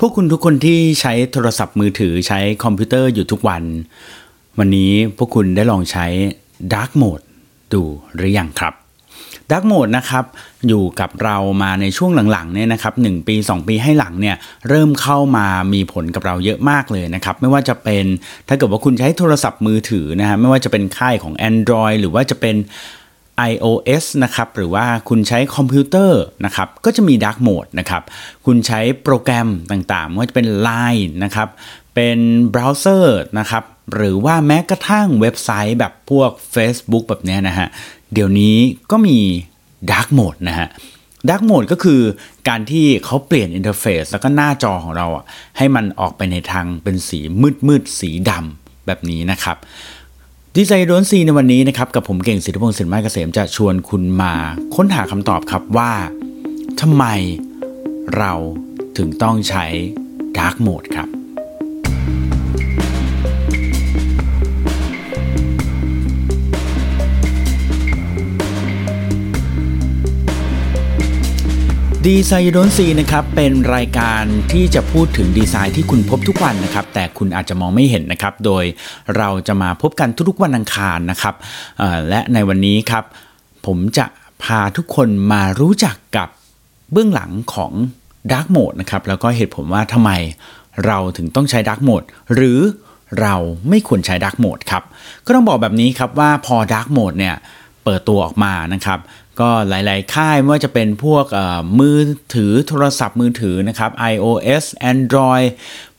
พวกคุณทุกคนที่ใช้โทรศัพท์มือถือใช้คอมพิวเตอร์อยู่ทุกวัน วันนี้พวกคุณได้ลองใช้ Dark Mode ดูหรือยังครับ Dark Mode นะครับอยู่กับเรามาในช่วงหลังๆเนี่ยนะครับ1ปี 2 ปีให้หลังเนี่ยเริ่มเข้ามามีผลกับเราเยอะมากเลยนะครับไม่ว่าจะเป็นถ้าเกิดว่าคุณใช้โทรศัพท์มือถือนะฮะไม่ว่าจะเป็นค่ายของ Android หรือว่าจะเป็น iOS นะครับหรือว่าคุณใช้คอมพิวเตอร์นะครับก็จะมี Dark Mode นะครับคุณใช้โปรแกรมต่างๆไม่ว่าจะเป็น Line นะครับเป็นเบราว์เซอร์นะครับหรือว่าแม้กระทั่งเว็บไซต์แบบพวก Facebook แบบนี้นะฮะเดี๋ยวนี้ก็มี Dark Mode นะฮะ Dark Mode ก็คือการที่เขาเปลี่ยนอินเทอร์เฟซแล้วก็หน้าจอของเราอะให้มันออกไปในทางเป็นสีมืดมืดๆสีดำแบบนี้นะครับ Design You Don't See ในวันนี้นะครับกับผมเก่งสิทธิพงศ์ศิริมาศเกษมจะชวนคุณมาค้นหาคำตอบครับว่าทำไมเราถึงต้องใช้ดาร์กโหมดครับ ดีไซน์โดนซีนะครับเป็นรายการที่จะพูดถึงดีไซน์ที่คุณพบทุกวันนะครับแต่คุณอาจจะมองไม่เห็นนะครับ โดยเราจะมาพบกันทุกๆวันอังคารนะครับและในวันนี้ครับ ผมจะพาทุกคนมารู้จักกับเบื้องหลังของ Dark Mode นะครับแล้วก็เหตุผลว่าทำไมเราถึงต้องใช้ Dark Mode หรือเราไม่ควรใช้ Dark Mode ครับก็ต้องบอกแบบนี้ครับว่าพอ Dark Mode เนี่ยเปิดตัวออกมานะครับ ก็หลาย ๆ ค่ายไม่ว่าจะเป็นพวกมือถือโทรศัพท์มือถือนะครับ iOS Android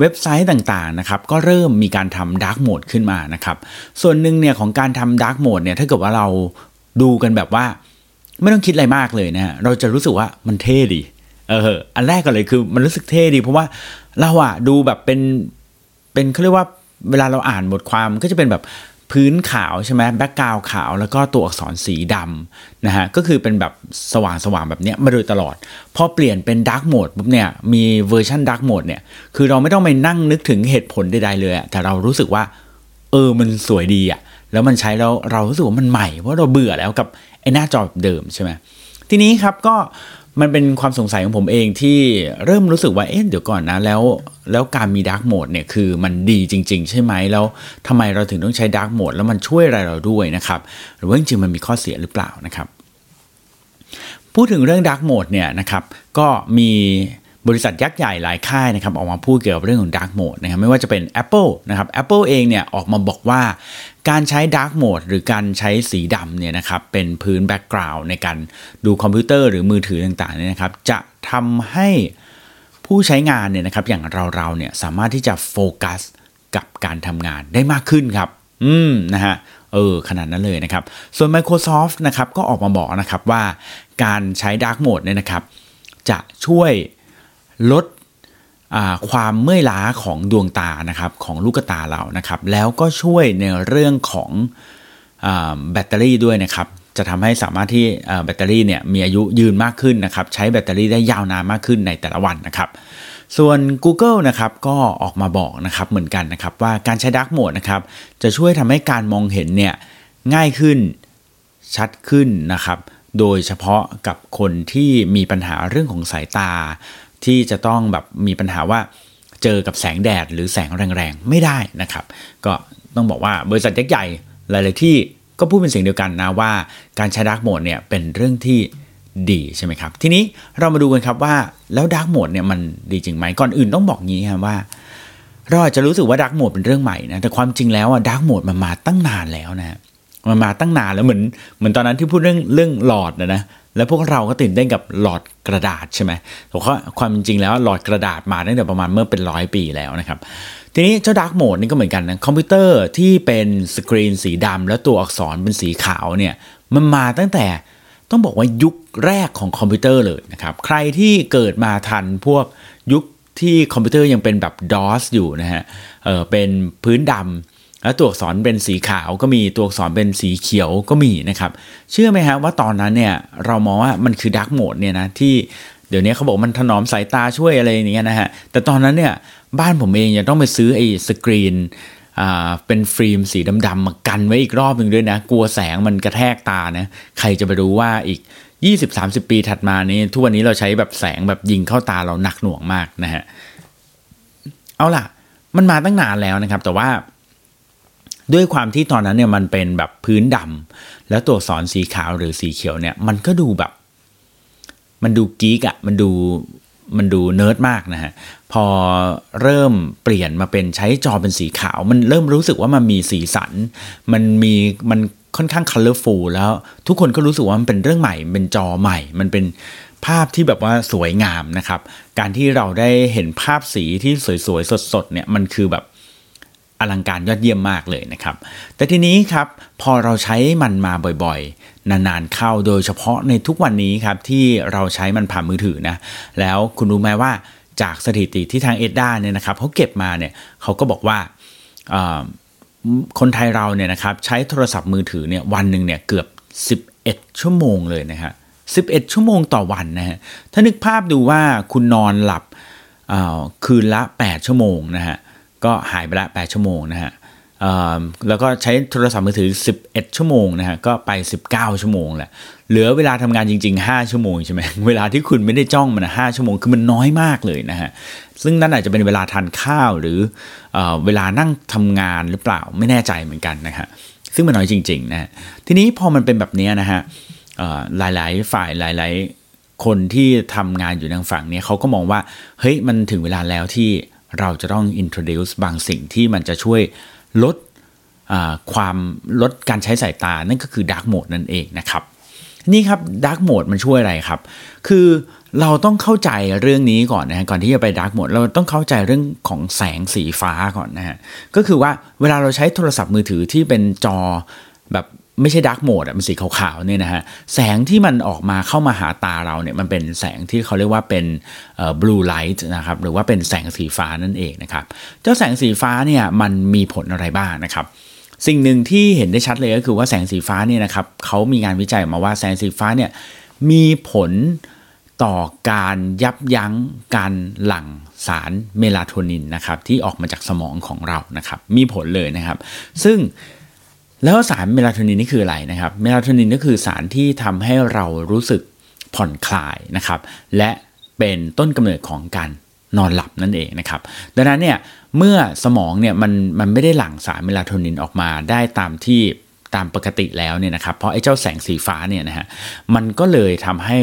เว็บไซต์ต่าง ๆ นะครับ ก็เริ่มมีการทำ Dark Mode ขึ้นมานะครับ ส่วนหนึ่งเนี่ยของการทำ Dark Mode เนี่ยถ้าเกิดว่าเราดูกันแบบว่า ไม่ต้องคิดอะไรมากเลยนะฮะเราจะรู้สึกว่ามันเท่ดีเอออันแรกก็เลยคือมันรู้สึกเท่ดี เพราะว่าเราอะดูแบบเป็นเป็นเขาเรียกว่าเวลาเราอ่านบทความก็จะเป็นแบบ พื้นขาวใช่ไหม background ขาวแล้วก็ตัวอักษรสีดำนะฮะก็คือเป็นแบบสว่างสว่างๆแบบเนี้ยมาโดยตลอด พอเปลี่ยนเป็น Dark Mode ปุ๊บเนี่ยมีเวอร์ชัน Dark Mode เนี่ยคือเราไม่ต้องไปนั่งนึกถึงเหตุผลใดๆเลยแต่เรารู้สึกว่า เออมันสวยดีอะแล้วมันใช้แล้วเรารู้สึกว่ามันใหม่เพราะเราเบื่อแล้วกับไอ้หน้าจอแบบเดิมใช่ไหมทีนี้ครับก็ มันเป็นความสงสัยของผมเองที่เริ่มรู้สึกว่าเอ๊ะเดี๋ยวก่อนนะแล้ว แล้วการมี Dark Mode เนี่ยคือมันดีจริง ๆ ใช่ไหมแล้วทำไมเราถึงต้องใช้ Dark Mode แล้วมันช่วยอะไรเราด้วยนะครับ หรือว่าจริงๆมันมีข้อเสียหรือเปล่านะครับ พูดถึงเรื่อง Dark Mode เนี่ยนะครับก็มี บริษัทยักษ์ใหญ่หลายค่ายนะครับออกมาพูดเกี่ยวกับเรื่องของ Dark Mode นะครับไม่ว่าจะเป็น Apple นะครับ Apple เองเนี่ยออกมาบอกว่าการใช้ Dark Mode หรือการใช้สีดำเนี่ยนะครับเป็นพื้น background ในการดูคอมพิวเตอร์หรือมือถือต่างๆเนี่ยนะครับจะทำให้ผู้ใช้งานเนี่ยนะครับอย่างเราๆเนี่ยสามารถที่จะโฟกัสกับการทำงานได้มากขึ้นครับ อืมนะฮะเออขนาดนั้นเลยนะครับ ส่วน Microsoft นะครับก็ออกมาบอกนะครับว่าการใช้ Dark Mode เนี่ยนะครับจะช่วย ลดความเมื่อยล้าของดวงตานะครับของลูกตาเรานะครับ แล้วก็ช่วยในเรื่องของแบตเตอรี่ด้วยนะครับ จะทำให้สามารถที่แบตเตอรี่เนี่ยมีอายุยืนมากขึ้นนะครับ ใช้แบตเตอรี่ได้ยาวนานมากขึ้นในแต่ละวันนะครับ ส่วน Google นะครับก็ออกมาบอกนะครับเหมือนกันนะครับ ว่าการใช้ Dark Mode นะครับ จะช่วยทำให้การมองเห็นเนี่ยง่ายขึ้นชัดขึ้นนะครับ โดยเฉพาะกับคนที่มีปัญหาเรื่องของสายตา ที่จะต้องแบบมีปัญหาว่าเจอกับแสงแดดหรือแสงแรงๆ ไม่ได้นะครับ ก็ต้องบอกว่าบริษัทยักษ์ใหญ่หลาย ๆ ที่ก็พูดเป็นเสียงเดียวกันนะว่าการใช้ Dark Mode เนี่ยเป็นเรื่องที่ดีใช่ไหมครับ ทีนี้เรามาดูกันครับว่าแล้ว Dark Mode เนี่ยมันดีจริงไหมก่อนอื่นต้องบอกงี้ครับว่า เราอาจจะรู้สึกว่า Dark Mode เป็นเรื่องใหม่นะแต่ความจริงแล้วอะ Dark Mode มันมาตั้งนานแล้วนะ มันมาตั้งนานแล้วเหมือนเหมือนตอนนั้นที่พูดเรื่องเรื่องหลอดนะนะแล้วพวกเราก็ตื่นเต้นกับหลอดกระดาษใช่ไหมแต่ว่าความจริงแล้วหลอดกระดาษมาตั้งแต่ประมาณเมื่อเป็นร้อยปีแล้วนะครับ ทีนี้เจ้า Dark Mode นี่ก็เหมือนกันนะคอมพิวเตอร์ที่เป็นสกรีนสีดำแล้วตัวอักษรเป็นสีขาวเนี่ยมันมาตั้งแต่ต้องบอกว่ายุคแรกของคอมพิวเตอร์เลยนะครับใครที่เกิดมาทันพวกยุคที่คอมพิวเตอร์ยังเป็นแบบ DOS อยู่นะฮะเออเป็นพื้นดำ แล้วตัวอักษรเป็นสีขาวก็มีตัวอักษรเป็นสีเขียวก็มีนะครับ เชื่อไหมฮะว่าตอนนั้นเนี่ยเรามองว่ามันคือ dark mode เนี่ยนะที่เดี๋ยวนี้เขาบอกมันถนอมสายตาช่วยอะไรอย่างเงี้ยนะฮะแต่ตอนนั้นเนี่ยบ้านผมเองยังต้องไปซื้อไอ้สกรีนอ่าเป็นฟิล์มสีดำๆมากันไว้อีกรอบหนึ่งด้วยนะ กลัวแสงมันกระแทกตานะใครจะไปรู้ว่าอีก 20-30 ปีถัดมานี้ ทุกวันนี้เราใช้แบบแสงแบบยิงเข้าตาเราหนักหน่วงมากนะฮะเอาล่ะ มันมาตั้งนานแล้วนะครับ แต่ว่า ด้วยความที่ตอนนั้นเนี่ยมันเป็นแบบพื้นดำแล้วตัวอักษรสีขาวหรือสีเขียวเนี่ย มันก็ดูแบบ มันดู geek อะมันดูมันดูเนิร์ดมากนะฮะ พอเริ่มเปลี่ยนมาเป็นใช้จอเป็นสีขาว มันเริ่มรู้สึกว่ามันมีสีสัน มันมีมันค่อนข้าง colorful แล้วทุกคนก็รู้สึกว่ามันเป็นเรื่องใหม่ เป็นจอใหม่ มันเป็นภาพที่แบบว่าสวยงามนะครับ การที่เราได้เห็นภาพสีที่สวยๆ สดๆเนี่ยมันคือแบบ อลังการยอดเยี่ยมมากเลยนะครับ แต่ทีนี้ครับพอเราใช้มันมาบ่อยๆ นานๆเข้าโดยเฉพาะในทุกวันนี้ครับที่เราใช้มันผ่านมือถือนะแล้วคุณรู้ไหมว่าจากสถิติที่ทาง ETDA เนี่ยนะครับเขาเก็บมาเนี่ยเขาก็บอกว่าคนไทยเราเนี่ยนะครับใช้โทรศัพท์มือถือเนี่ยวันหนึ่งเนี่ยเกือบ 11 ชั่วโมงเลยนะฮะ11 ชั่วโมงต่อวันนะฮะถ้านึกภาพดูว่าคุณนอนหลับคืนละ 8 ชั่วโมงนะฮะ ก็หายไปละ8ชั่วโมงนะฮะแล้วก็ใช้โทรศัพท์มือถือ 11 ชั่วโมงนะฮะก็ไป 19 ชั่วโมงแหละเหลือเวลาทำงานจริง ๆ 5 ชั่วโมงใช่ไหมเวลาที่คุณไม่ได้จ้องมันห้าชั่วโมงคือมันน้อยมากเลยนะฮะซึ่งนั่นอาจจะเป็นเวลาทานข้าวหรือเอเวลานั่งทำงานหรือเปล่าไม่แน่ใจเหมือนกันนะฮะซึ่งมันน้อยจริงๆนะฮะทีนี้พอมันเป็นแบบนี้นะฮะหลายๆ ฝ่ายหลาย ๆ คนที่ทำงานอยู่ทางฝั่งนี้เขาก็มองว่าเฮ้ยมันถึงเวลาแล้วที่ เราจะต้อง introduce บางสิ่งที่มันจะช่วยลดความลดการใช้สายตา นั่นก็คือ dark mode นั่นเองนะครับ นี่ครับ dark mode มันช่วยอะไรครับ คือเราต้องเข้าใจเรื่องนี้ก่อนนะฮะก่อนที่จะไป dark mode เราต้องเข้าใจเรื่องของแสงสีฟ้าก่อนนะฮะก็คือว่าเวลาเราใช้โทรศัพท์มือถือที่เป็นจอแบบ ไม่ใช่ดาร์กโหมดอะมันสีขาวๆเนี่ยนะฮะแสงที่มันออกมาเข้ามาหาตาเราเนี่ยมันเป็นแสงที่เขาเรียกว่าเป็นบลูไลท์นะครับหรือว่าเป็นแสงสีฟ้านั่นเองนะครับเจ้าแสงสีฟ้าเนี่ยมันมีผลอะไรบ้างนะครับสิ่งหนึ่งที่เห็นได้ชัดเลยก็คือว่าแสงสีฟ้าเนี่ยนะครับเขามีงานวิจัยมาว่าแสงสีฟ้าเนี่ยมีผลต่อการยับยั้งการหลั่งสารเมลาโทนินนะครับที่ออกมาจากสมองของเรานะครับมีผลเลยนะครับ ซึ่ง แล้วสารเมลาโทนินนี่คืออะไรนะครับ เมลาโทนินก็คือสารที่ทำให้เรารู้สึกผ่อนคลายนะครับ และเป็นต้นกำเนิดของการนอนหลับนั่นเองนะครับ ดังนั้นเนี่ยเมื่อสมองเนี่ยมันมันไม่ได้หลั่งสารเมลาโทนินออกมาได้ตามที่ตามปกติแล้วเนี่ยนะครับ เพราะไอ้เจ้าแสงสีฟ้าเนี่ยนะฮะมันก็เลยทำให้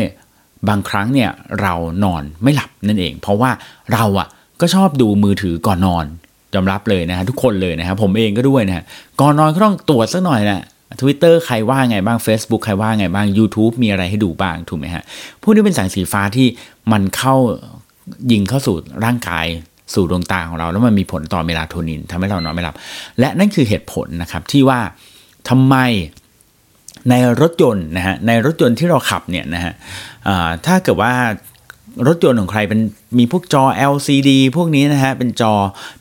บางครั้งเนี่ยเรานอนไม่หลับนั่นเอง เพราะว่าเราอะ่ะก็ชอบดูมือถือก่อนนอน ยอมรับเลยนะฮะทุกคนเลยนะครับผมเองก็ด้วยนะฮะก่อนนอนก็ต้องตรวจสักหน่อยนะทวิตเตอร์ใครว่าไงบ้าง Facebook ใครว่าไงบ้าง YouTube มีอะไรให้ดูบ้างถูกไหมฮะพวกนี้เป็นแสงสีฟ้าที่มันเข้ายิงเข้าสู่ร่างกายสู่ดวงตาของเรา แล้วมันมีผลต่อเมลาโทนินทำให้เรานอนไม่หลับ และนั่นคือเหตุผลนะครับที่ว่าทำไมในรถยนต์นะฮะในรถยนต์ที่เราขับเนี่ยนะฮะถ้าเกิดว่า รถยนต์ของใครเป็นมีพวกจอ LCD พวกนี้นะฮะเป็นจอ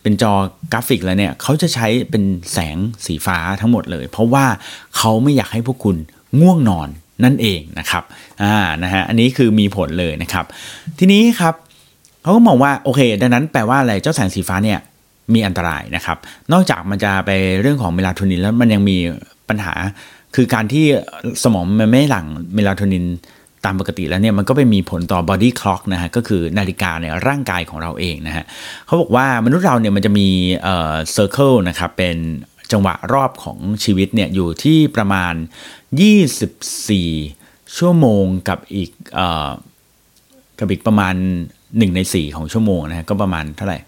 เป็นจอกราฟิกแล้วเนี่ยเขาจะใช้เป็นแสงสีฟ้าทั้งหมดเลย เพราะว่าเขาไม่อยากให้พวกคุณง่วงนอนนั่นเองนะครับอ่านะฮะอันนี้คือมีผลเลยนะครับ ทีนี้ครับเขาก็มองว่าโอเค ดังนั้นแปลว่าอะไรเจ้าแสงสีฟ้าเนี่ยมีอันตรายนะครับ นอกจากมันจะไปเรื่องของเมลาโทนินแล้วมันยังมีปัญหาคือการที่สมองมันไม่หลั่งเมลาโทนิน ตามปกติแล้วเนี่ยมันก็ไปมีผลต่อ body clock นะฮะก็คือนาฬิกาในร่างกายของเราเองนะฮะเขาบอกว่ามนุษย์เราเนี่ยมันจะมีเอ่อ circle นะครับเป็นจังหวะรอบของชีวิตเนี่ยอยู่ที่ประมาณ 24 ชั่วโมงกับอีกเอ่อกับอีกประมาณ 1 ใน 4 ของชั่วโมงนะฮะก็ประมาณเท่าไหร่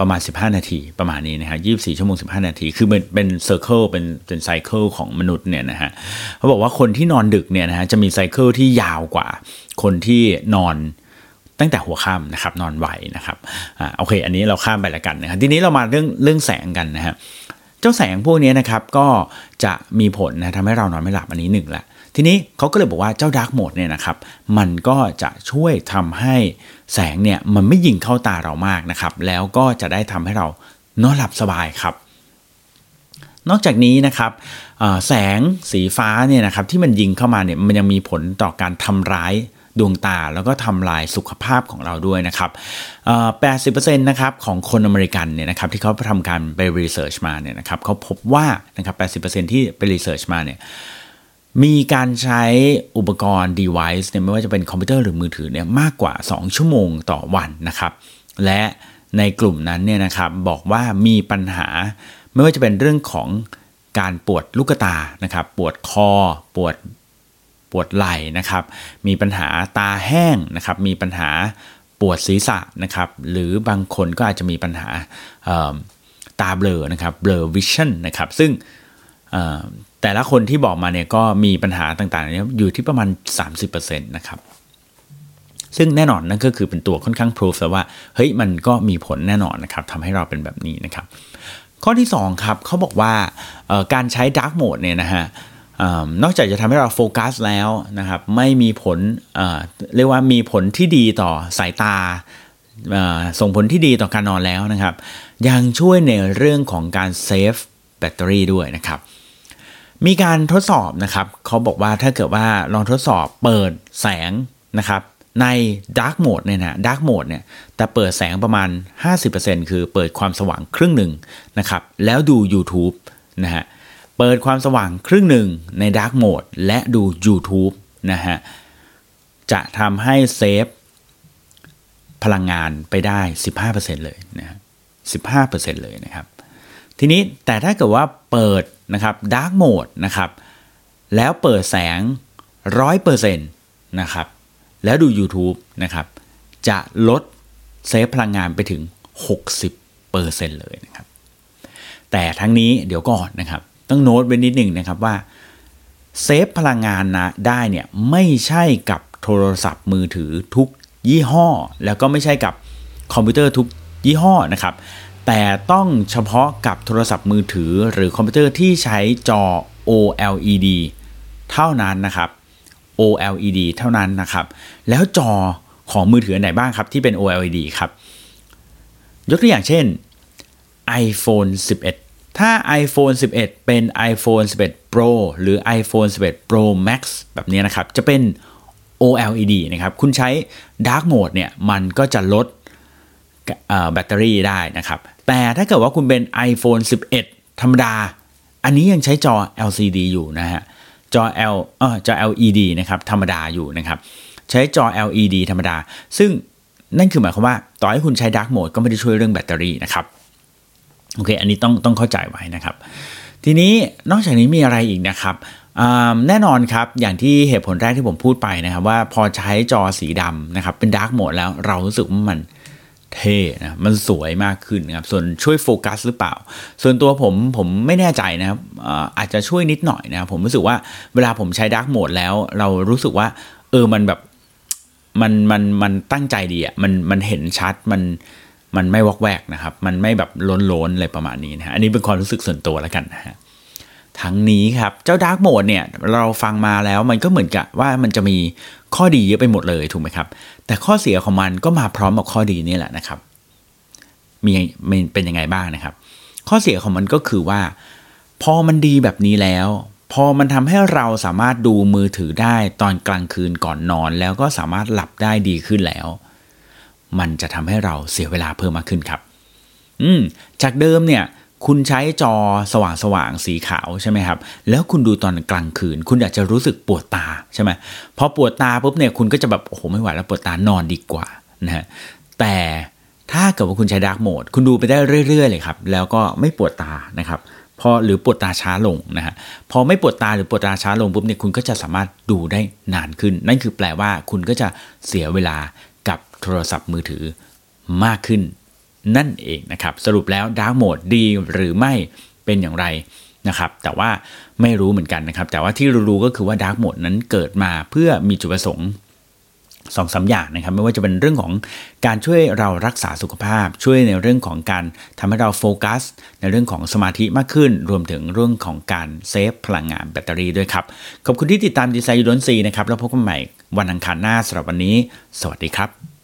ประมาณ 15 นาทีประมาณนี้นะฮะ24 ชั่วโมง 15 นาที คือเป็นเป็น circle เป็นเป็น cycle ของมนุษย์เนี่ยนะฮะเขาบอกว่าคนที่นอนดึกเนี่ยนะฮะจะมี cycle ที่ยาวกว่า คนที่นอนตั้งแต่หัวค่ำนะครับนอนไวนะครับอ่าโอเค อันนี้เราข้ามไปแล้วกันนะครับทีนี้เรามาเรื่องเรื่องแสงกันนะฮะเจ้าแสงพวกนี้นะครับก็จะมีผลนะทำให้เรานอนไม่หลับอันนี้หนึ่งละ ทีนี้เขาก็เลยบอกว่าเจ้า dark mode เนี่ยนะครับ มันก็จะช่วยทำให้แสงเนี่ยมันไม่ยิงเข้าตาเรามากนะครับ แล้วก็จะได้ทำให้เรานอนหลับสบายครับ นอกจากนี้นะครับแสงสีฟ้าเนี่ยนะครับที่มันยิงเข้ามาเนี่ยมันยังมีผลต่อการทำร้ายดวงตาแล้วก็ทำลายสุขภาพของเราด้วยนะครับ80%นะครับของคนอเมริกันเนี่ยนะครับที่เขาทำการไป research มาเนี่ยนะครับเขาพบว่านะครับ80%ที่ไปรีเสิร์ชมาเนี่ย มีการใช้อุปกรณ์ device เนี่ยไม่ว่าจะเป็นคอมพิวเตอร์หรือมือถือเนี่ยมากกว่า 2 ชั่วโมงต่อวันนะครับ และในกลุ่มนั้นเนี่ยนะครับบอกว่ามีปัญหา ไม่ว่าจะเป็นเรื่องของการปวดลูกตานะครับ ปวดคอ ปวดปวดไหล่นะครับ มีปัญหาตาแห้งนะครับ มีปัญหาปวดศีรษะนะครับ หรือบางคนก็อาจจะมีปัญหาตาเบลอนะครับ blurred vision นะครับ ซึ่ง แต่ละคนที่บอกมาเนี่ยก็มีปัญหาต่างๆนี้อยู่ที่ประมาณ 30%นะครับซึ่งแน่นอนนั่นก็คือเป็นตัวค่อนข้างพิสูจน์ว่าเฮ้ยมันก็มีผลแน่นอนนะครับทำให้เราเป็นแบบนี้นะครับ ข้อที่ 2 ครับเขาบอกว่าการใช้ dark mode เนี่ยนะฮะนอกจากจะทำให้เราโฟกัสแล้วนะครับไม่มีผลเรียกว่ามีผลที่ดีต่อสายตาส่งผลที่ดีต่อการนอนแล้วนะครับ ยังช่วยในเรื่องของการเซฟแบตเตอรี่ด้วยนะครับ มีการทดสอบนะครับ เขาบอกว่าถ้าเกิดว่าลองทดสอบเปิดแสงนะครับใน Dark Mode เนี่ยนะ Dark Mode เนี่ยแต่เปิดแสงประมาณ 50%คือเปิดความสว่างครึ่งหนึ่งนะครับ แล้วดู YouTube นะฮะ เปิดความสว่างครึ่งหนึ่งใน Dark Mode และดู YouTube นะฮะ จะทำให้เซฟพลังงานไปได้ 15%เลยนะ15%เลยนะครับ ทีนี้แต่ถ้าเกิดว่าเปิดนะครับ Dark Mode นะครับแล้วเปิดแสง 100%นะครับแล้วดู YouTube นะครับจะลดเซฟพลังงานไปถึง 60%เลยนะครับแต่ทั้งนี้เดี๋ยวก่อนนะครับต้องโน้ตไว้นิดหนึ่งนะครับว่า save พลังงานนะได้เนี่ยไม่ใช่กับโทรศัพท์มือถือทุกยี่ห้อ แล้วก็ไม่ใช่กับคอมพิวเตอร์ทุกยี่ห้อนะครับ แต่ต้องเฉพาะกับโทรศัพท์มือถือหรือคอมพิวเตอร์ที่ใช้จอ OLED เท่านั้นนะครับ OLED เท่านั้นนะครับ แล้วจอของมือถือไหนบ้างครับที่เป็น OLED ครับ ยกตัวอย่างเช่น iPhone 11 ถ้า iPhone 11 เป็น iPhone 11 Pro หรือ iPhone 11 Pro Max แบบนี้นะครับ จะเป็น OLED นะครับ คุณใช้ Dark Mode เนี่ย มันก็จะลด แบตเตอรี่ได้นะครับ แต่ถ้าเกิดว่าคุณเป็น iPhone 11 ธรรมดา อันนี้ยังใช้จอ LCD อยู่นะฮะ จอ L เออจอ LED นะครับธรรมดาอยู่นะครับ ใช้จอ LED ธรรมดา ซึ่งนั่นคือหมายความว่า ต่อให้คุณใช้ Dark Mode ก็ไม่ได้ช่วยเรื่องแบตเตอรี่นะครับ โอเค อันนี้ต้องต้องเข้าใจไว้นะครับ ทีนี้นอกจากนี้มีอะไรอีกนะครับแน่นอนครับ อย่างที่เหตุผลแรกที่ผมพูดไปนะครับ ว่าพอใช้จอสีดำนะครับเป็นดาร์กโหมดแล้วเรารู้สึกว่ามัน เท่นะมันสวยมากขึ้นนะครับส่วนช่วยโฟกัสหรือเปล่า ส่วนตัวผมผมไม่แน่ใจนะครับอาจจะช่วยนิดหน่อยนะผมรู้สึกว่าเวลาผมใช้ dark mode แล้ว เรารู้สึกว่า เออมันแบบมันมันมันตั้งใจดีอะมันมันเห็นชัดมันมันไม่วอกแวกนะครับ มันไม่แบบล้นล้นอะไรประมาณนี้นะฮะอันนี้เป็นความรู้สึกส่วนตัวแล้วกันนะฮะ ทั้งนี้ครับ เจ้า dark mode เนี่ยเราฟังมาแล้วมันก็เหมือนกับว่ามันจะมีข้อดีเยอะไปหมดเลยถูกไหมครับ แต่ข้อเสียของมันก็มาพร้อมกับข้อดีนี่แหละนะครับ มีเป็นยังไงบ้างนะครับ ข้อเสียของมันก็คือว่า พอมันดีแบบนี้แล้ว พอมันทำให้เราสามารถดูมือถือได้ตอนกลางคืนก่อนนอน แล้วก็สามารถหลับได้ดีขึ้นแล้ว มันจะทำให้เราเสียเวลาเพิ่มมากขึ้นครับ อืมจากเดิมเนี่ย คุณใช้จอสว่างสว่างสีขาวใช่ไหมครับ แล้วคุณดูตอนกลางคืน คุณอาจจะรู้สึกปวดตาใช่ไหมพอปวดตาปุ๊บเนี่ยคุณก็จะแบบโอ้โหไม่ไหวแล้วปวดตานอนดีกว่านะฮะแต่ถ้าเกิดว่าคุณใช้ dark mode คุณดูไปได้เรื่อยๆเลยครับ แล้วก็ไม่ปวดตานะครับพอหรือปวดตาช้าลงนะฮะพอไม่ปวดตาหรือปวดตาช้าลงปุ๊บเนี่ยคุณก็จะสามารถดูได้นานขึ้น นั่นคือแปลว่าคุณก็จะเสียเวลากับโทรศัพท์มือถือมากขึ้น นั่นเองนะครับ สรุปแล้ว dark mode ดีหรือไม่เป็นอย่างไรนะครับแต่ว่าไม่รู้เหมือนกันนะครับ แต่ว่าที่รู้ก็คือว่า dark mode นั้นเกิดมาเพื่อมีจุดประสงค์สองสามอย่างนะครับ ไม่ว่าจะเป็นเรื่องของการช่วยเรารักษาสุขภาพ ช่วยในเรื่องของการทำให้เราโฟกัส ในเรื่องของสมาธิมากขึ้น รวมถึงเรื่องของการ save พลังงานแบตเตอรี่ด้วยครับ ขอบคุณที่ติดตาม Design You Don't See นะครับ แล้วพบกันใหม่วันอังคารหน้าสำหรับวันนี้ สวัสดีครับ